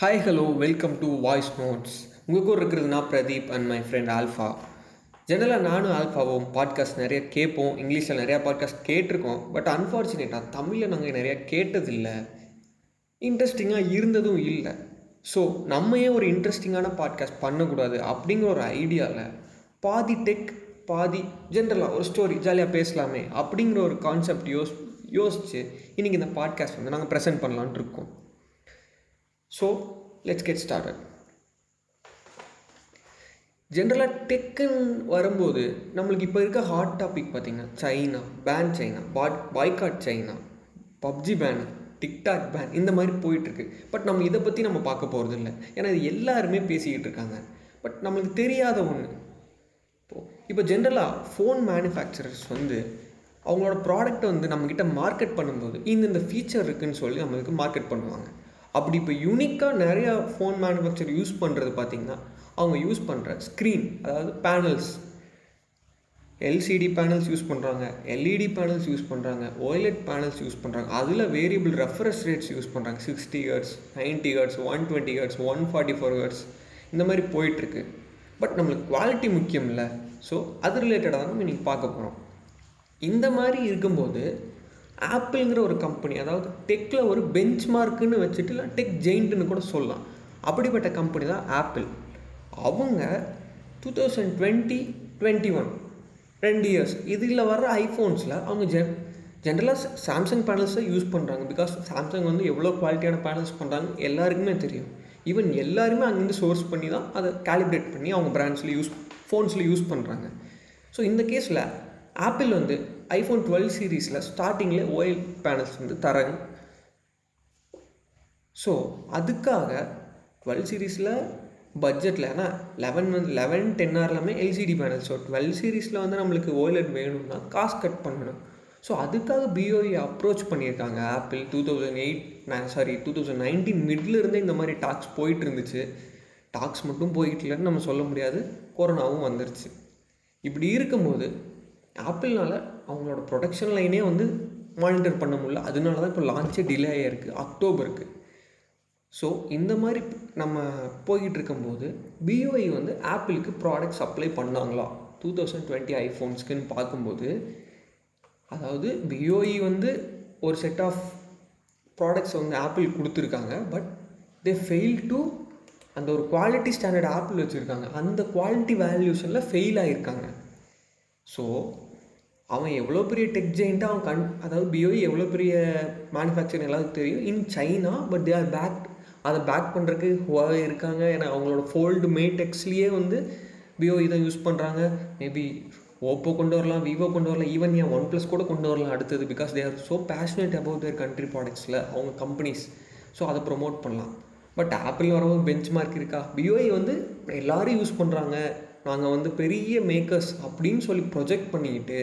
Hi hello welcome to voice notes உங்கள் கூட இருக்கிறது நான் Pradeep and my friend Alpha ஜெனரலாக நானும் ஆல்ஃபாவும் பாட்காஸ்ட் நிறைய கேட்போம். இங்கிலீஷில் நிறையா பாட்காஸ்ட் கேட்டிருக்கோம். பட் அன்ஃபார்ச்சுனேட்டாக தமிழில் நாங்கள் நிறையா கேட்டதில்லை. இன்ட்ரெஸ்டிங்காக இருந்ததும் இல்லை. ஸோ நம்ம ஏன் ஒரு இன்ட்ரெஸ்டிங்கான பாட்காஸ்ட் பண்ணக்கூடாது அப்படிங்கிற ஒரு ஐடியாவில் பாதி டெக் பாதி ஜென்ரலாக ஒரு ஸ்டோரி ஜாலியாக பேசலாமே அப்படிங்கிற ஒரு கான்செப்ட் யோஸ் யோசித்து இன்றைக்கி இந்த பாட்காஸ்ட் வந்து நாங்கள் ப்ரெசென்ட் பண்ணலான்ட்டு இருக்கோம். ஸோ லெட்ஸ் கெட் ஸ்டார்டட் ஜென்ரலாக டெக்குன்னு வரும்போது நம்மளுக்கு இப்போ இருக்க ஹாட் டாபிக் பார்த்திங்கன்னா சைனா பேன் சைனா பாட் boycott China PUBG ban TikTok ban இந்த மாதிரி போயிட்டுருக்கு. பட் நம்ம இதை பற்றி நம்ம பார்க்க போகிறது இல்லை. ஏன்னா இது எல்லாருமே பேசிக்கிட்டு இருக்காங்க. பட் நம்மளுக்கு தெரியாத ஒன்று இப்போது இப்போ ஜென்ரலாக ஃபோன் மேனுஃபேக்சரர்ஸ் வந்து அவங்களோட ப்ராடக்ட்டை வந்து நம்மக்கிட்ட மார்க்கெட் பண்ணும்போது இந்த இந்த ஃபீச்சர் இருக்குதுன்னு சொல்லி நம்மளுக்கு மார்க்கெட் பண்ணுவாங்க. அப்படி இப்போ யூனிக்காக நிறையா ஃபோன் மேனுஃபேக்சர் யூஸ் பண்ணுறது பார்த்திங்கன்னா அவங்க யூஸ் பண்ணுற ஸ்க்ரீன் அதாவது பேனல்ஸ் எல்சிடி பேனல்ஸ் யூஸ் பண்ணுறாங்க எல்இடி பேனல்ஸ் யூஸ் பண்ணுறாங்க ஓய்லெட் பேனல்ஸ் யூஸ் பண்ணுறாங்க அதில் வேரியபிள் ரெஃபரன்ஸ் ரேட்ஸ் யூஸ் பண்ணுறாங்க sixty hertz ninety hertz one twenty hertz one forty four hertz இந்த மாதிரி போயிட்டுருக்கு. பட் நம்மளுக்கு குவாலிட்டி முக்கியம் இல்லை. ஸோ அது ரிலேட்டடாக தான் நம்ம இன்றைக்கி பார்க்க போகிறோம் இந்த மாதிரி இருக்கும்போது ஆப்பிள்ங்கிற ஒரு கம்பெனி அதாவது டெக்கில் ஒரு பெஞ்ச் மார்க்குன்னு வச்சுட்டு இல்லை டெக் ஜெயிண்ட்டுன்னு கூட சொல்லலாம். அப்படிப்பட்ட கம்பெனி தான் ஆப்பிள். அவங்க two thousand twenty twenty one ரெண்டு இயர்ஸ் இதில் வர்ற ஐஃபோன்ஸில் அவங்க ஜென் ஜென்ரலாக சாம்சங் பேனல்ஸை யூஸ் பண்ணுறாங்க பிகாஸ் சாம்சங் வந்து எவ்வளோ குவாலிட்டியான பேனல்ஸ் பண்ணுறாங்க எல்லாருக்குமே தெரியும். ஈவன் எல்லாருமே அங்கேருந்து சோர்ஸ் பண்ணி தான் அதை கேலிப்ரேட் பண்ணி அவங்க பிராண்ட்ஸில் யூஸ் ஃபோன்ஸில் யூஸ் பண்ணுறாங்க ஸோ இந்த கேஸில் ஆப்பிள் வந்து ஐஃபோன் டுவெல் சீரீஸில் ஸ்டார்டிங்கில் ஓஎல் பேனல்ஸ் வந்து தராங்க ஸோ அதுக்காக டுவெல் சீரீஸில் பட்ஜெட்டில் ஏன்னா லெவன் வந்து லெவன் டென் ஆர் எல்லாமே எல்சிடி பேனல் ஸோ டுவெல் சீரீஸில் வந்து நம்மளுக்கு ஓஎல்எட் வேணும்னா காசு கட் பண்ணணும். ஸோ அதுக்காக பிஓஇ அப்ரோச் பண்ணியிருக்காங்க. ஆப்பிள் டூ தௌசண்ட் எயிட் நான் sorry two thousand nineteen middle இருந்தே இந்த மாதிரி டாக்ஸ் போயிட்டு இருந்துச்சு டாக்ஸ் மட்டும் போயிட்டுலன்னு நம்ம சொல்ல முடியாது. கொரோனாவும் வந்துருச்சு. இப்படி இருக்கும்போது ஆப்பிள்னால் அவங்களோட ப்ரொடக்ஷன் லைனே வந்து மானிட்டர் பண்ண முடியல. அதனால தான் இப்போ லான்ச்சே டிலே ஆகிருக்கு அக்டோபருக்கு ஸோ இந்த மாதிரி நம்ம போய்கிட்டு இருக்கும்போது பிஓஐ வந்து ஆப்பிளுக்கு ப்ராடக்ட் சப்ளை பண்ணாங்களா? டூ தௌசண்ட் டுவெண்ட்டி ஐஃபோன்ஸ்க்குன்னு பார்க்கும்போது அதாவது பிஓஇ வந்து ஒரு செட் ஆஃப் ப்ராடக்ட்ஸ் வந்து ஆப்பிள் கொடுத்துருக்காங்க. பட் தே ஃபெயில் டு அந்த ஒரு குவாலிட்டி ஸ்டாண்டர்ட் ஆப்பிள் வச்சுருக்காங்க. அந்த குவாலிட்டி வேல்யூஷனில் ஃபெயில் ஆகியிருக்காங்க ஸோ அவன் எவ்வளோ பெரிய டெக் ஜெயின்ட்டு அவன் கண் அதாவது பிஓஇ எவ்வளோ பெரிய மேனுஃபேக்சரிங் எல்லாத்துக்கும் தெரியும். In China but they are back அதை பேக் பண்ணுறதுக்கு ஹுவாவே இருக்காங்க. ஏன்னா அவங்களோட ஃபோல்டு மேடெக்ஸ்லேயே வந்து பிஓஇ தான் யூஸ் பண்ணுறாங்க மேபி ஓப்போ கொண்டு வரலாம் விவோ கொண்டு வரலாம் ஈவன் ஏன் ஒன் ப்ளஸ் கூட கொண்டு வரலாம் அடுத்தது because they are so passionate about their country ப்ராடக்ட்ஸில் அவங்க கம்பெனிஸ் ஸோ அதை ப்ரொமோட் பண்ணலாம். பட் ஆப்பிள் வரவங்க பெஞ்ச் மார்க் இருக்கா? பிஓஐ வந்து எல்லோரும் யூஸ் பண்ணுறாங்க நாங்கள் வந்து பெரிய மேக்கர்ஸ் அப்படின்னு சொல்லி ப்ரொஜெக்ட் பண்ணிக்கிட்டு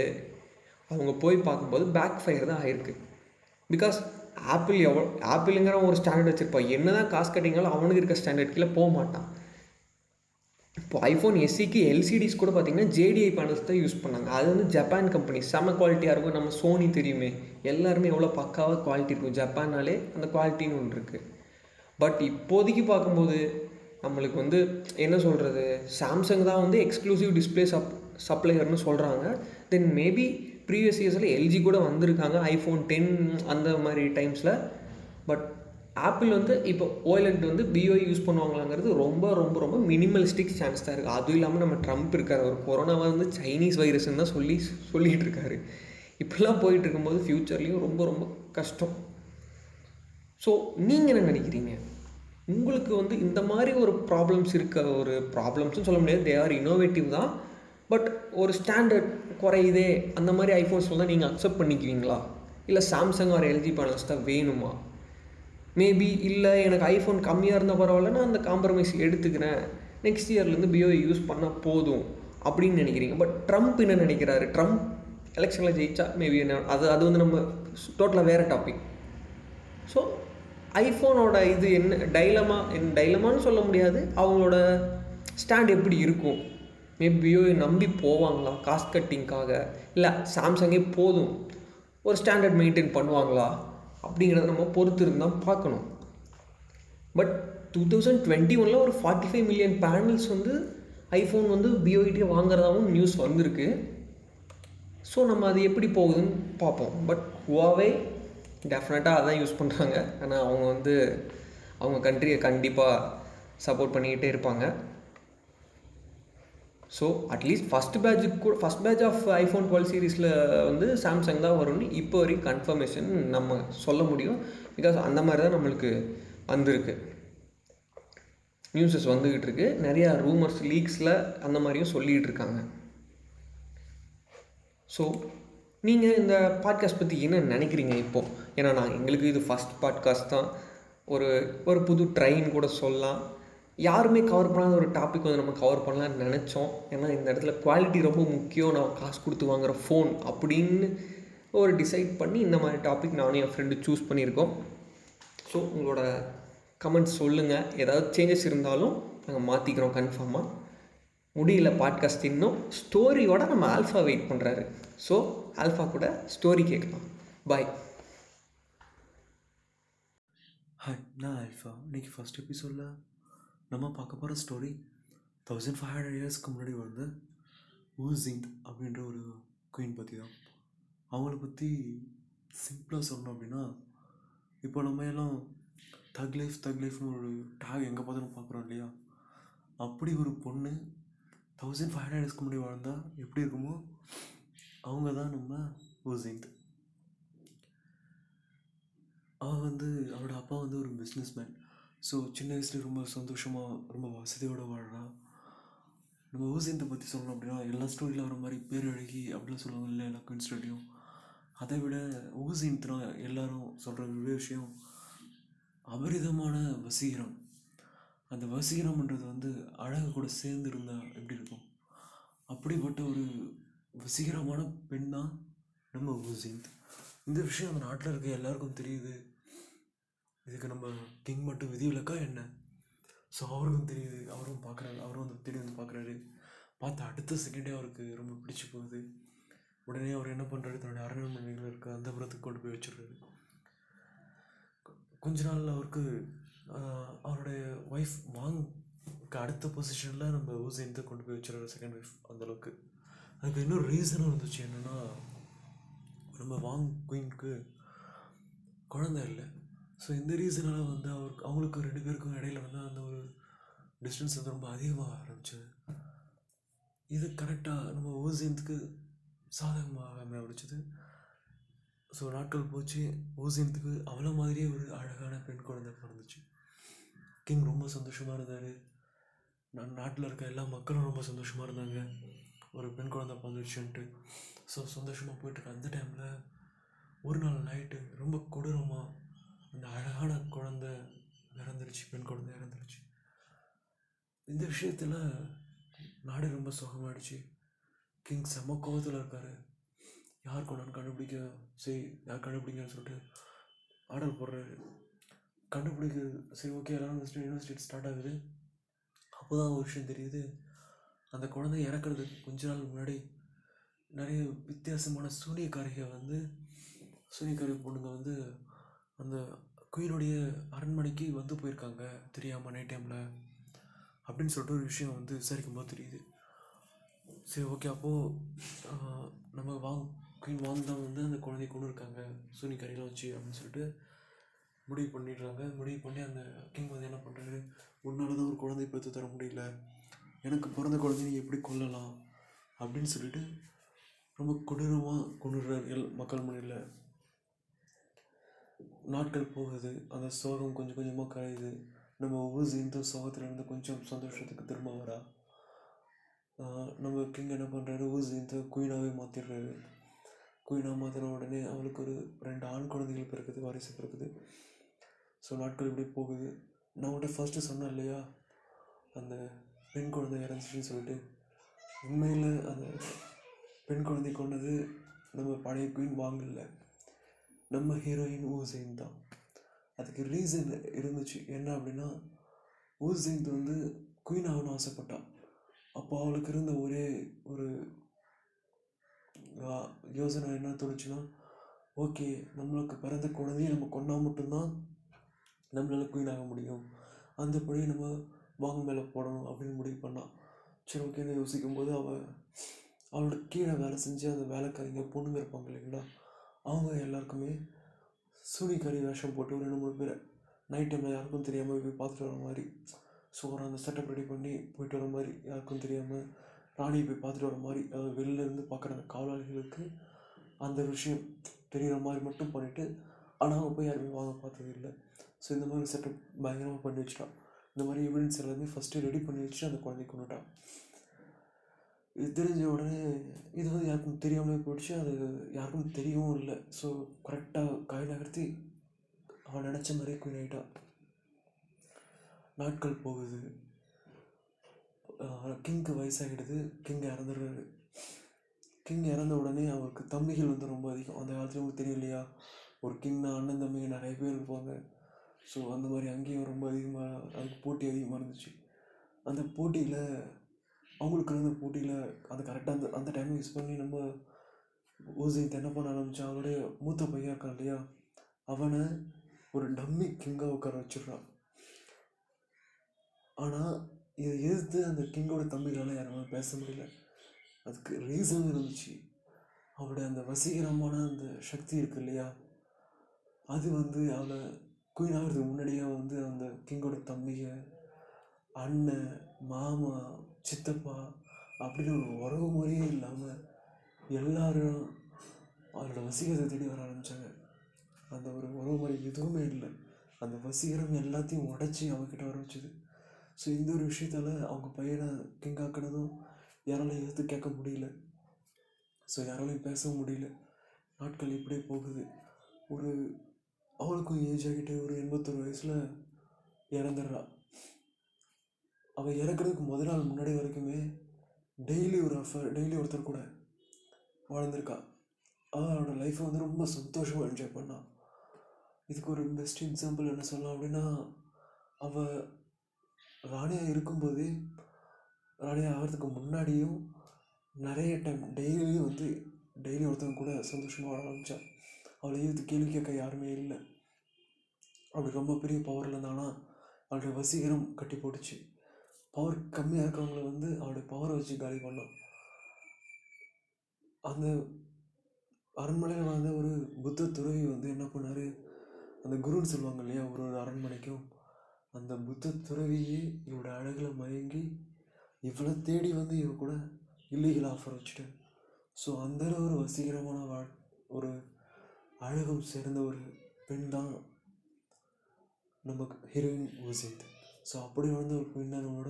அவங்க போய் பார்க்கும்போது பேக் ஃபயர் தான் ஆயிருக்கு. பிகாஸ் ஆப்பிள் எவ்வளோ ஆப்பிளுங்கிற ஒரு ஸ்டாண்டர்ட் வச்சுருப்பான் என்ன தான் காசு கட்டிங்கனாலும் அவனுக்கு இருக்க ஸ்டாண்டர்ட் கீழே போக மாட்டான். இப்போ ஐஃபோன் எஸ்சிக்கு எல்சிடிஸ் கூட பார்த்தீங்கன்னா ஜேடிஐ பேனல்ஸ் தான் யூஸ் பண்ணாங்க. அது வந்து ஜப்பான் கம்பெனி செம குவாலிட்டியாக இருக்கும். நம்ம சோனி தெரியுமே. எல்லாருமே எவ்வளோ பக்காவாக குவாலிட்டி இருக்கும். ஜப்பான்னாலே அந்த குவாலிட்டின்னு ஒன்று இருக்குது பட் இப்போதைக்கு பார்க்கும்போது நம்மளுக்கு வந்து என்ன சொல்கிறது சாம்சங் தான் வந்து எக்ஸ்க்ளூசிவ் டிஸ்பிளே சப் சப்ளையர்னு சொல்கிறாங்க தென் மேபி ப்ரீவியஸ் இயர்ஸில் எல்ஜி கூட வந்திருக்காங்க ஐஃபோன் டென் அந்த மாதிரி டைம்ஸில் பட் ஆப்பிள் வந்து இப்போ ஓஎல்எட் வந்து பிஓ யூஸ் பண்ணுவாங்களாங்கிறது ரொம்ப ரொம்ப ரொம்ப மினிமலிஸ்டிக் சான்ஸ் தான் இருக்குது அதுவும் இல்லாமல் நம்ம ட்ரம்ப் இருக்கார் ஒரு கொரோனாவை வந்து சைனீஸ் வைரஸ்ன்னு தான் சொல்லி சொல்லிகிட்டு இருக்காரு. இப்படிலாம் போயிட்டு இருக்கும்போது ஃப்யூச்சர்லேயும் ரொம்ப ரொம்ப கஷ்டம். ஸோ நீங்கள் என்ன நினைக்கிறீங்க? உங்களுக்கு வந்து இந்த மாதிரி ஒரு ப்ராப்ளம்ஸ் இருக்க ஒரு ப்ராப்ளம்ஸ்னு சொல்ல முடியாது. தே ஆர் இனோவேட்டிவ் தான். பட் ஒரு ஸ்டாண்டர்ட் குறையுதே அந்த மாதிரி ஐஃபோன்ஸில் தான் நீங்கள் அக்செப்ட் பண்ணிக்குவீங்களா? இல்லை சாம்சங் ஆர் எல்ஜி பேனல்ஸ் தான் வேணுமா? மேபி இல்லை எனக்கு ஐஃபோன் கம்மியாக இருந்தால் பரவாயில்ல நான் அந்த காம்ப்ரமைஸ் எடுத்துக்கிறேன். நெக்ஸ்ட் இயர்லேருந்து பிஓஐ யூஸ் பண்ணால் போதும் அப்படின்னு நினைக்கிறீங்க. பட் ட்ரம்ப் என்ன நினைக்கிறாரு? ட்ரம்ப் எலெக்ஷனில் ஜெயிச்சா மேபி என்ன அது அது வந்து நம்ம டோட்டலாக வேறு டாபிக் ஸோ ஐஃபோனோட இது என்ன டைலமா என் டைலமான்னு சொல்ல முடியாது. அவங்களோட ஸ்டாண்ட் எப்படி இருக்கும்? மேபி விஓயை நம்பி போவாங்களா? காஸ்ட் கட்டிங்க்காக இல்லை சாம்சங்கே போதும். ஒரு ஸ்டாண்டர்ட் மெயின்டைன் பண்ணுவாங்களா? அப்படிங்கிறத நம்ம பொறுத்து இருந்தால் பார்க்கணும். பட் டூ தௌசண்ட் டுவெண்ட்டி ஒனில் ஒரு ஃபார்ட்டி ஃபைவ் மில்லியன் பேனல்ஸ் வந்து ஐஃபோன் வந்து பிஓகிட்டே வாங்குறதாகவும் நியூஸ் வந்திருக்கு. ஸோ நம்ம அது எப்படி போகுதுன்னு பார்ப்போம். பட் ஹுவாவே டெஃபினட்டாக அதான் யூஸ் பண்ணுறாங்க ஏன்னா அவங்க வந்து அவங்க கண்ட்ரியை கண்டிப்பாக சப்போர்ட் பண்ணிக்கிட்டே இருப்பாங்க. ஸோ அட்லீஸ்ட் ஃபஸ்ட் பேட்சுக்கு கூட first batch of iPhone twelve சீரீஸில் வந்து சாம்சங் தான் வரும்னு இப்போ வரைக்கும் கன்ஃபர்மேஷன் நம்ம சொல்ல முடியும். பிகாஸ் அந்த மாதிரி தான் நம்மளுக்கு வந்திருக்கு. நியூஸஸ் வந்துக்கிட்டு இருக்கு. நிறையா ரூமர்ஸ் லீக்ஸில் அந்த மாதிரியும் சொல்லிகிட்டு இருக்காங்க. ஸோ நீங்கள் இந்த பாட்காஸ்ட் பற்றி என்ன நினைக்கிறீங்க இப்போது ஏன்னா நான் எங்களுக்கு இது ஃபஸ்ட் பாட்காஸ்ட் தான். ஒரு ஒரு புது ட்ரைன் கூட சொல்லலாம். யாருமே கவர் பண்ணாத ஒரு டாபிக் வந்து நம்ம கவர் பண்ணலான்னு நினச்சோம். ஏன்னா இந்த இடத்துல குவாலிட்டி ரொம்ப முக்கியம். நான் காசு கொடுத்து வாங்குகிற ஃபோன் அப்படின்னு ஒரு டிசைட் பண்ணி இந்த மாதிரி டாபிக் நானும் என் ஃப்ரெண்டு சூஸ் பண்ணியிருக்கோம். ஸோ உங்களோட கமெண்ட்ஸ் சொல்லுங்கள் ஏதாவது சேஞ்சஸ் இருந்தாலும் நாங்கள் மாற்றிக்கிறோம் கன்ஃபார்மாக முடியல பாட்காஸ்ட் இன்னும். ஸ்டோரியோட நம்ம ஆல்ஃபா வெயிட் பண்ணுறாரு ஸோ ஆல்ஃபா கூட ஸ்டோரி கேட்கலாம். பாய் ஹாய் நான் ஆல்ஃபா இன்னைக்கு ஃபஸ்ட் எபிசோடில் நம்ம பார்க்க போகிற ஸ்டோரி தௌசண்ட் ஃபைவ் ஹண்ட்ரட் இயர்ஸ்க்கு முன்னாடி வந்து ஊசிந்த் அப்படின்ற ஒரு குயின் பற்றி தான் அவங்கள பற்றி சிம்பிளாக சொல்லணும் அப்படின்னா இப்போ நம்ம எல்லாம் தக் லைஃப் தக் லைஃப்னு ஒரு டேக் எங்கே பார்த்தாலும் பார்க்குறோம் இல்லையா? அப்படி ஒரு பொண்ணு தௌசண்ட் ஃபைவ் ஹண்ட்ரட் இயர்ஸ்க்கு முன்னாடி வாழ்ந்தால் எப்படி இருக்குமோ அவங்க தான் நம்ம ஊசிந்த் அவன் வந்து அவரோட அப்பா வந்து ஒரு பிஸ்னஸ் மேன் ஸோ சின்ன வயசுல ரொம்ப சந்தோஷமாக ரொம்ப வசதியோடு வாழ்கிறான் நம்ம ஊசியத்தை பற்றி சொல்லணும் அப்படின்னா எல்லா ஸ்டோரியில் வர மாதிரி பேரழகி அப்படிலாம் சொல்லுவாங்க இல்லை எல்லா குயின் அதை விட ஊசியத்துனா எல்லாரும் சொல்கிற ஒரே விஷயம் அபரிதமான வசீகரம். அந்த வசீகரம்ன்றது வந்து அழகு கூட சேர்ந்து இருந்தால் எப்படி இருக்கும்? அப்படிப்பட்ட ஒரு வசீகரமான பெண் தான் நம்ம ஊசிந்த் இந்த விஷயம் அந்த நாட்டில் இருக்க எல்லாருக்கும் தெரியுது. இதுக்கு நம்ம கிங் மட்டும் விதிவிலக்கா என்ன? ஸோ அவருக்கும் தெரியுது. அவரும் பார்க்குறாரு அவரும் வந்து தேடி வந்து பார்க்குறாரு பார்த்து அடுத்த செகண்டே அவருக்கு ரொம்ப பிடிச்சி போகுது. உடனே அவர் என்ன பண்ணுறாரு தன்னுடைய அரண்மனைகள் இருக்க அந்த புறத்துக்கு கொண்டு போய் வச்சுடுறாரு. கொஞ்ச நாள் அவருக்கு அவருடைய ஒய்ஃப் வாங் அடுத்த பொசிஷனில் நம்ம ஊசேந்து கொண்டு போய் வச்சிடறாரு செகண்ட் ஒய்ஃப் அந்தளவுக்கு அதுக்கு இன்னொரு ரீசனும் இருந்துச்சு என்னென்னா நம்ம வாங் குயின்க்கு குழந்தை இல்லை. ஸோ இந்த ரீசனால் வந்து அவருக்கு அவங்களுக்கு ரெண்டு பேருக்கும் இடையில வந்து அந்த ஒரு டிஸ்டன்ஸ் வந்து ரொம்ப அதிகமாக ஆரம்பிச்சது. இது கரெக்டாக நம்ம ஓசியத்துக்கு சாதகமாக அமைய ஸோ நாட்கள் போச்சு. ஓசியத்துக்கு அவ்வளோ மாதிரியே ஒரு அழகான பெண் குழந்தை பிறந்துச்சு. கிங் ரொம்ப சந்தோஷமாக இருந்தார். நான் நாட்டில் இருக்க எல்லா மக்களும் ரொம்ப சந்தோஷமாக இருந்தாங்க. ஒரு பெண் குழந்தை பிறந்துச்சுன்ட்டு ஸோ சந்தோஷமாக போயிட்டுருக்க. அந்த டைமில் ஒரு நாள் நைட்டு ரொம்ப கொடூரமாக அந்த அழகான குழந்தை இறந்துருச்சு பெண் குழந்தை இறந்துருச்சு. இந்த விஷயத்தில் நாடு ரொம்ப சுகமாயிடுச்சு. கிங் செம்ம கோபத்தில் இருக்கார். யார் கொண்டான்னு கண்டுபிடிக்க சரி யார் கண்டுபிடிங்கன்னு சொல்லிட்டு ஆர்டர் போடுறாரு. கண்டுபிடிக்க சரி ஓகே எல்லாரும் யூனிவர்சிட்டி ஸ்டார்ட் ஆகுது. அப்போ தான் ஒரு விஷயம் தெரியுது. அந்த குழந்தை இறக்குறதுக்கு கொஞ்ச நாள் முன்னாடி நிறைய வித்தியாசமான சூனியக்காரிகை வந்து சூனியக்காரி பொண்ணுங்க வந்து அந்த குயினுடைய அரண்மனைக்கு வந்து போயிருக்காங்க தெரியாமல் நைட் டைமில் அப்படின்னு சொல்லிட்டு ஒரு விஷயம் வந்து விசாரிக்கும் போது தெரியுது. சரி ஓகே அப்போது நம்ம வாங் குயின் வாங் தான் வந்து அந்த குழந்தைய கொண்டு இருக்காங்க. சூனியக்காரியெல்லாம் வச்சு அப்படின்னு சொல்லிட்டு முடிவு பண்ணிடுறாங்க. முடிவு பண்ணி அந்த கிங் வந்து என்ன பண்ணுறாரு உன்னால தான் ஒரு குழந்தை பெற்று தர முடியல. எனக்கு பிறந்த குழந்தைய எப்படி கொல்லலாம்? அப்படின்னு சொல்லிட்டு ரொம்ப கொடூரமாக கொண்டுடுறாரு எல் மக்கள் முன்னில் நாட்கள் போகுது அந்த சோகம் கொஞ்சம் கொஞ்சமாக கரையுது. நம்ம ஒவ்வொரு இந்த சோகத்துலேருந்து கொஞ்சம் சந்தோஷத்துக்கு திரும்ப வரா நம்ம கிங் என்ன பண்ணுறாரு ஊஸ் இந்த குயினாகவே மாற்றிடுறாரு குயினாக மாற்றின உடனே அவளுக்கு ஒரு ரெண்டு ஆண் குழந்தைகள் பிறக்குது வாரிசு பிறக்குது. ஸோ நாட்கள் இப்படி போகுது. நான் உங்கள்கிட்ட ஃபஸ்ட்டு சொன்னேன் இல்லையா? அந்த பெண் குழந்தை இறந்துச்சுன்னு சொல்லிட்டு. உண்மையில் அந்த பெண் குழந்தை கொண்டது நம்ம பழைய குயின் வாங்கலை. நம்ம ஹீரோயின் ஊசைன் தான். அதுக்கு ரீசன் இருந்துச்சு. என்ன அப்படின்னா ஊசைன் வந்து குயின் ஆகணும்னு ஆசைப்பட்டான். அப்போ அவளுக்கு இருந்த ஒரே ஒரு யோசனை என்ன தோணுச்சுன்னா ஓகே நம்மளுக்கு பிறந்த குழந்தையை நம்ம கொண்டா மட்டும்தான் நம்மளால் குயின் ஆக முடியும். அந்த பழியை நம்ம வாங்க மேலே போடணும் அப்படின்னு முடிவு பண்ணான். சரி ஓகேன்னு யோசிக்கும்போது அவள் அவளோட கீழே வேலை செஞ்சு அந்த வேலைக்காரங்க பொண்ணுங்க இருப்பாங்க இல்லைங்களா? அவங்க எல்லாருக்குமே சூனிக்காரி வேஷம் போட்டு ஒரு ரெண்டு மூணு பேர் நைட் டைமில் யாருக்கும் தெரியாமல் போய் பார்த்துட்டு வர மாதிரி ஸோ ஒரு அந்த செட்டப் ரெடி பண்ணி போயிட்டு வர மாதிரி யாருக்கும் தெரியாமல் ராணியை போய் பார்த்துட்டு வர மாதிரி அதாவது வெளில இருந்து பார்க்குற அந்த காவலாளிகளுக்கு அந்த விஷயம் தெரிகிற மாதிரி மட்டும் பண்ணிவிட்டு ஆனால் அவங்க போய் யாருமே வாங்க பார்த்தது இல்லை. ஸோ இந்த மாதிரி செட்டப் பயங்கரமாக பண்ணி வச்சுட்டான். இந்த மாதிரி எவிடன்ஸ் எல்லாமே ஃபஸ்ட்டு ரெடி பண்ணி வச்சுட்டு அந்த குழந்தைய கொண்டுட்டான். இது தெரிஞ்ச உடனே இது வந்து யாருக்கும் தெரியாமலே போயிடுச்சு. அது யாருக்கும் தெரியவும் இல்லை. ஸோ கரெக்டாக காய் நகர்த்தி அவன் நினச்ச மாதிரியே குயின் ஆகிட்டா நாட்கள் போகுது. கிங்க்கு வயசாகிடுது. கிங் இறந்துடுறாரு. கிங் இறந்த உடனே அவருக்கு தம்பிகள் வந்து ரொம்ப அதிகம். அந்த காலத்தில் உங்களுக்கு தெரியும் இல்லையா? ஒரு கிங்னா அண்ணன் தம்பிங்க நிறைய பேர் இருப்பாங்க. ஸோ அந்த மாதிரி அங்கேயும் ரொம்ப அதிகமாக அதுக்கு போட்டி அதிகமாக இருந்துச்சு. அந்த போட்டியில் அவங்களுக்கு இருந்த போட்டியில் அது கரெக்டாக அந்த அந்த டைமை யூஸ் பண்ணி நம்ம ஓசித் என்ன பண்ண ஆரம்பித்தான் அவனுடைய மூத்த பையன் இருக்கான் இல்லையா? அவனை ஒரு டம்மி கிங்காக உட்கார வச்சிடுறான். ஆனால் இதை எதிர்த்து அந்த கிங்கோட தம்பிகளால் யாருமே பேச முடியல. அதுக்கு ரீசன் இருந்துச்சு. அவளுடைய அந்த வசீகரமான அந்த சக்தி இருக்கு இல்லையா? அது வந்து அவளை குயின் ஆகிறதுக்கு முன்னாடியே வந்து அந்த கிங்கோட தம்பிகள் அண்ணன் மாமா சித்தப்பா அப்படின்னு ஒரு உறவு முறையே இல்லாமல் எல்லாரும் அவரோட வசீகரத்தை தேடி வர ஆரம்பித்தாங்க அந்த ஒரு உறவு முறை எதுவுமே இல்லை. அந்த வசீகரம் எல்லாத்தையும் உடச்சி அவங்கக்கிட்ட வர வச்சுது. ஸோ இந்த ஒரு விஷயத்தால் அவங்க பையனை கிங்காக்கினதும் யாராலையும் எதிர்த்து கேட்க முடியல. ஸோ யாராலையும் பேசவும் முடியல. நாட்கள் இப்படியே போகுது. ஒரு அவளுக்கும் ஏஜ் ஆகிட்டு ஒரு எண்பத்தொரு வயசில் இறந்துடுறா. அவள் இறக்குறதுக்கு முத நாள் முன்னாடி வரைக்குமே டெய்லி ஒரு அஃபர் டெய்லி ஒருத்தர் கூட வாழ்ந்திருக்கா. அவள் அவளோட லைஃப்பை வந்து ரொம்ப சந்தோஷமாக என்ஜாய் பண்ணான் இதுக்கு ஒரு பெஸ்ட் எக்ஸாம்பிள் என்ன சொல்லலாம் அப்படின்னா அவள் ராணியாக இருக்கும்போதே ராணியாக ஆகிறதுக்கு முன்னாடியும் நிறைய டைம் டெய்லியும் வந்து டெய்லி ஒருத்தவங்க கூட சந்தோஷமாக வாழ ஆரம்பித்தான் அவளை இது கேள்வி கேட்க யாருமே இல்லை. அப்படி ரொம்ப பெரிய பவரில் இருந்தானா அவளுடைய வசீகரம் கட்டி போட்டுச்சு. பவர் கம்மியாக இருக்கவங்கள வந்து அவருடைய பவரை வச்சு காலி பண்ணான் அந்த அரண்மனையில் வாழ்ந்த ஒரு புத்த துறவி வந்து என்ன பண்ணார்? அந்த குருன்னு சொல்லுவாங்க இல்லையா? ஒரு ஒரு அரண்மனைக்கும். அந்த புத்த துறவியே இவரோட அழகில் மயங்கி இவ்வளோ தேடி வந்து இவ கூட இல்லீகல் ஆஃபர் வச்சுட்டு ஸோ அந்த ஒரு வசீகரமான வாழ் ஒரு அழகும் சேர்ந்த ஒரு பெண் தான் நமக்கு ஹீரோயின் ஓசித் ஸோ அப்படி வந்து ஒரு பின்னரோட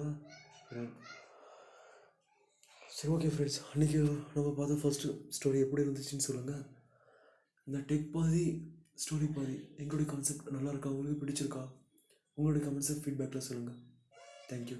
சரி ஓகே ஃப்ரெண்ட்ஸ் அன்றைக்கி நம்ம பார்த்த ஃபஸ்ட்டு ஸ்டோரி எப்படி இருந்துச்சுன்னு சொல்லுங்கள் இந்த டெக் பாதி ஸ்டோரி பாதி எங்களுடைய கான்செப்ட் நல்லா இருக்கா? உங்களுக்கு பிடிச்சிருக்கா? உங்களுடைய கமெண்ட்ஸை ஃபீட்பேக்கில் சொல்லுங்கள் தேங்க்யூ